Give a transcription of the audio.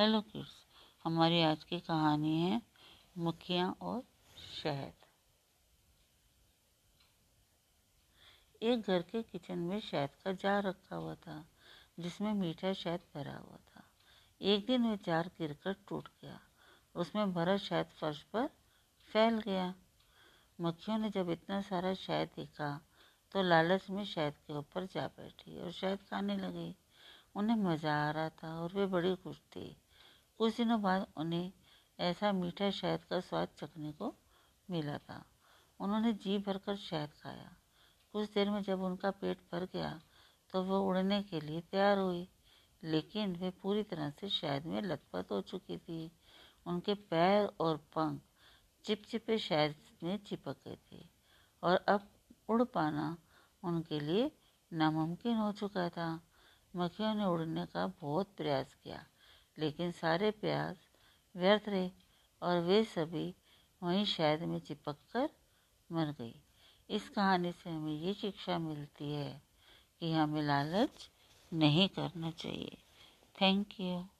Hello kids, हमारी आज की कहानी है मक्खियाँ और शहद। एक घर के किचन में शहद का जार रखा हुआ था, जिसमें मीठा शहद भरा हुआ था। एक दिन वह जार गिरकर टूट गया। उसमें भरा शहद फर्श पर फैल गया। मक्खियों ने जब इतना सारा शहद देखा तो लालच में शहद के ऊपर जा बैठी और शहद खाने लगी। उन्हें मज़ा आ रहा था और वे बड़ी खुश थी। कुछ दिनों बाद उन्हें ऐसा मीठा शहद का स्वाद चखने को मिला था। उन्होंने जी भरकर शहद खाया। कुछ देर में जब उनका पेट भर गया तो वह उड़ने के लिए तैयार हुई। लेकिन वे पूरी तरह से शहद में लथपथ हो चुकी थी। उनके पैर और पंख चिपचिपे शहद में चिपक गए थे और अब उड़ पाना उनके लिए नामुमकिन हो चुका था। मक्खियों ने उड़ने का बहुत प्रयास किया। लेकिन सारे प्यास व्यर्थ रहे और वे सभी वहीं शायद में चिपक कर मर गई। इस कहानी से हमें ये शिक्षा मिलती है कि हमें लालच नहीं करना चाहिए। Thank you